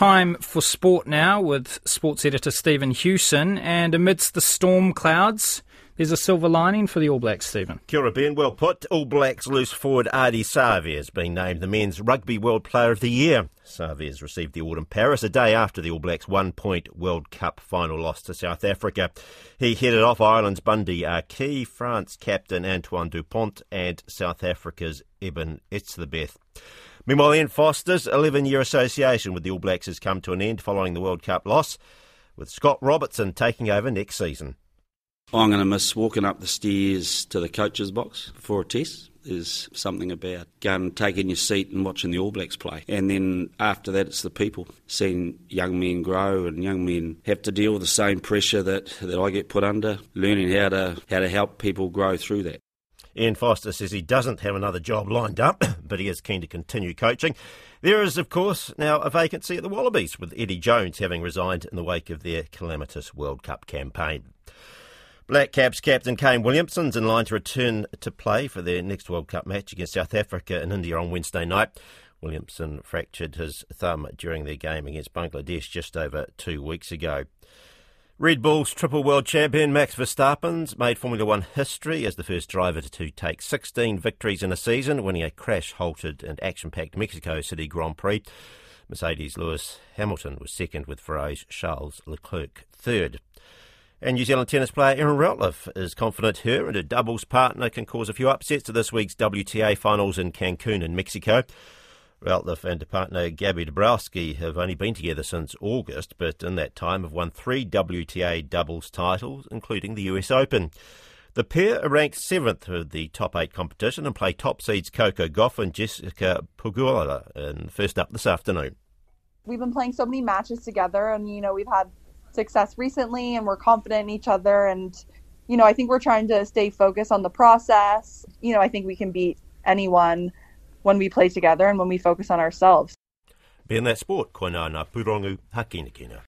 Time for sport now with sports editor Stephen Hewson. And amidst the storm clouds, there's a silver lining for the All Blacks, Stephen. Kia Ben. Well put. All Blacks loose forward Ardie Savea has been named the Men's Rugby World Player of the Year. Savea has received the award in Paris a day after the All Blacks' one-point World Cup final loss to South Africa. He headed off Ireland's Bundee Aki, France captain Antoine Dupont, and South Africa's Eben Etzebeth. Meanwhile, Ian Foster's 11 year association with the All Blacks has come to an end following the World Cup loss, with Scott Robertson taking over next season. I'm going to miss walking up the stairs to the coach's box before a test. There's something about going taking your seat and watching the All Blacks play. And then after that, it's the people. Seeing young men grow and young men have to deal with the same pressure that, that I get put under, learning how to, how to help people grow through that. Ian Foster says he doesn't have another job lined up, but he is keen to continue coaching. There is, of course, now a vacancy at the Wallabies, with Eddie Jones having resigned in the wake of their calamitous World Cup campaign. Black Caps captain Kane Williamson's in line to return to play for their next World Cup match against South Africa in India on Wednesday night. Williamson fractured his thumb during their game against Bangladesh just over two weeks ago. Red Bull's triple world champion Max Verstappen's made Formula One history as the first driver to take 16 victories in a season, winning a crash halted and action packed Mexico City Grand Prix. Mercedes Lewis Hamilton was second, with Ferrari's Charles Leclerc third. And New Zealand tennis player Erin Routliffe is confident her and her doubles partner can cause a few upsets to this week's WTA finals in Cancun in Mexico. Routliffe and partner Gabby Dabrowski have only been together since August, but in that time have won three WTA doubles titles, including the US Open. The pair are ranked seventh of the top eight competition and play top seeds Coco Gauff and Jessica Pegula in first up this afternoon. We've been playing so many matches together, and you know we've had success recently, and we're confident in each other. And you know I think we're trying to stay focused on the process. You know I think we can beat anyone when we play together and when we focus on ourselves. That sport, koina na purongu hakinakina.